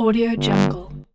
Audio Jungle.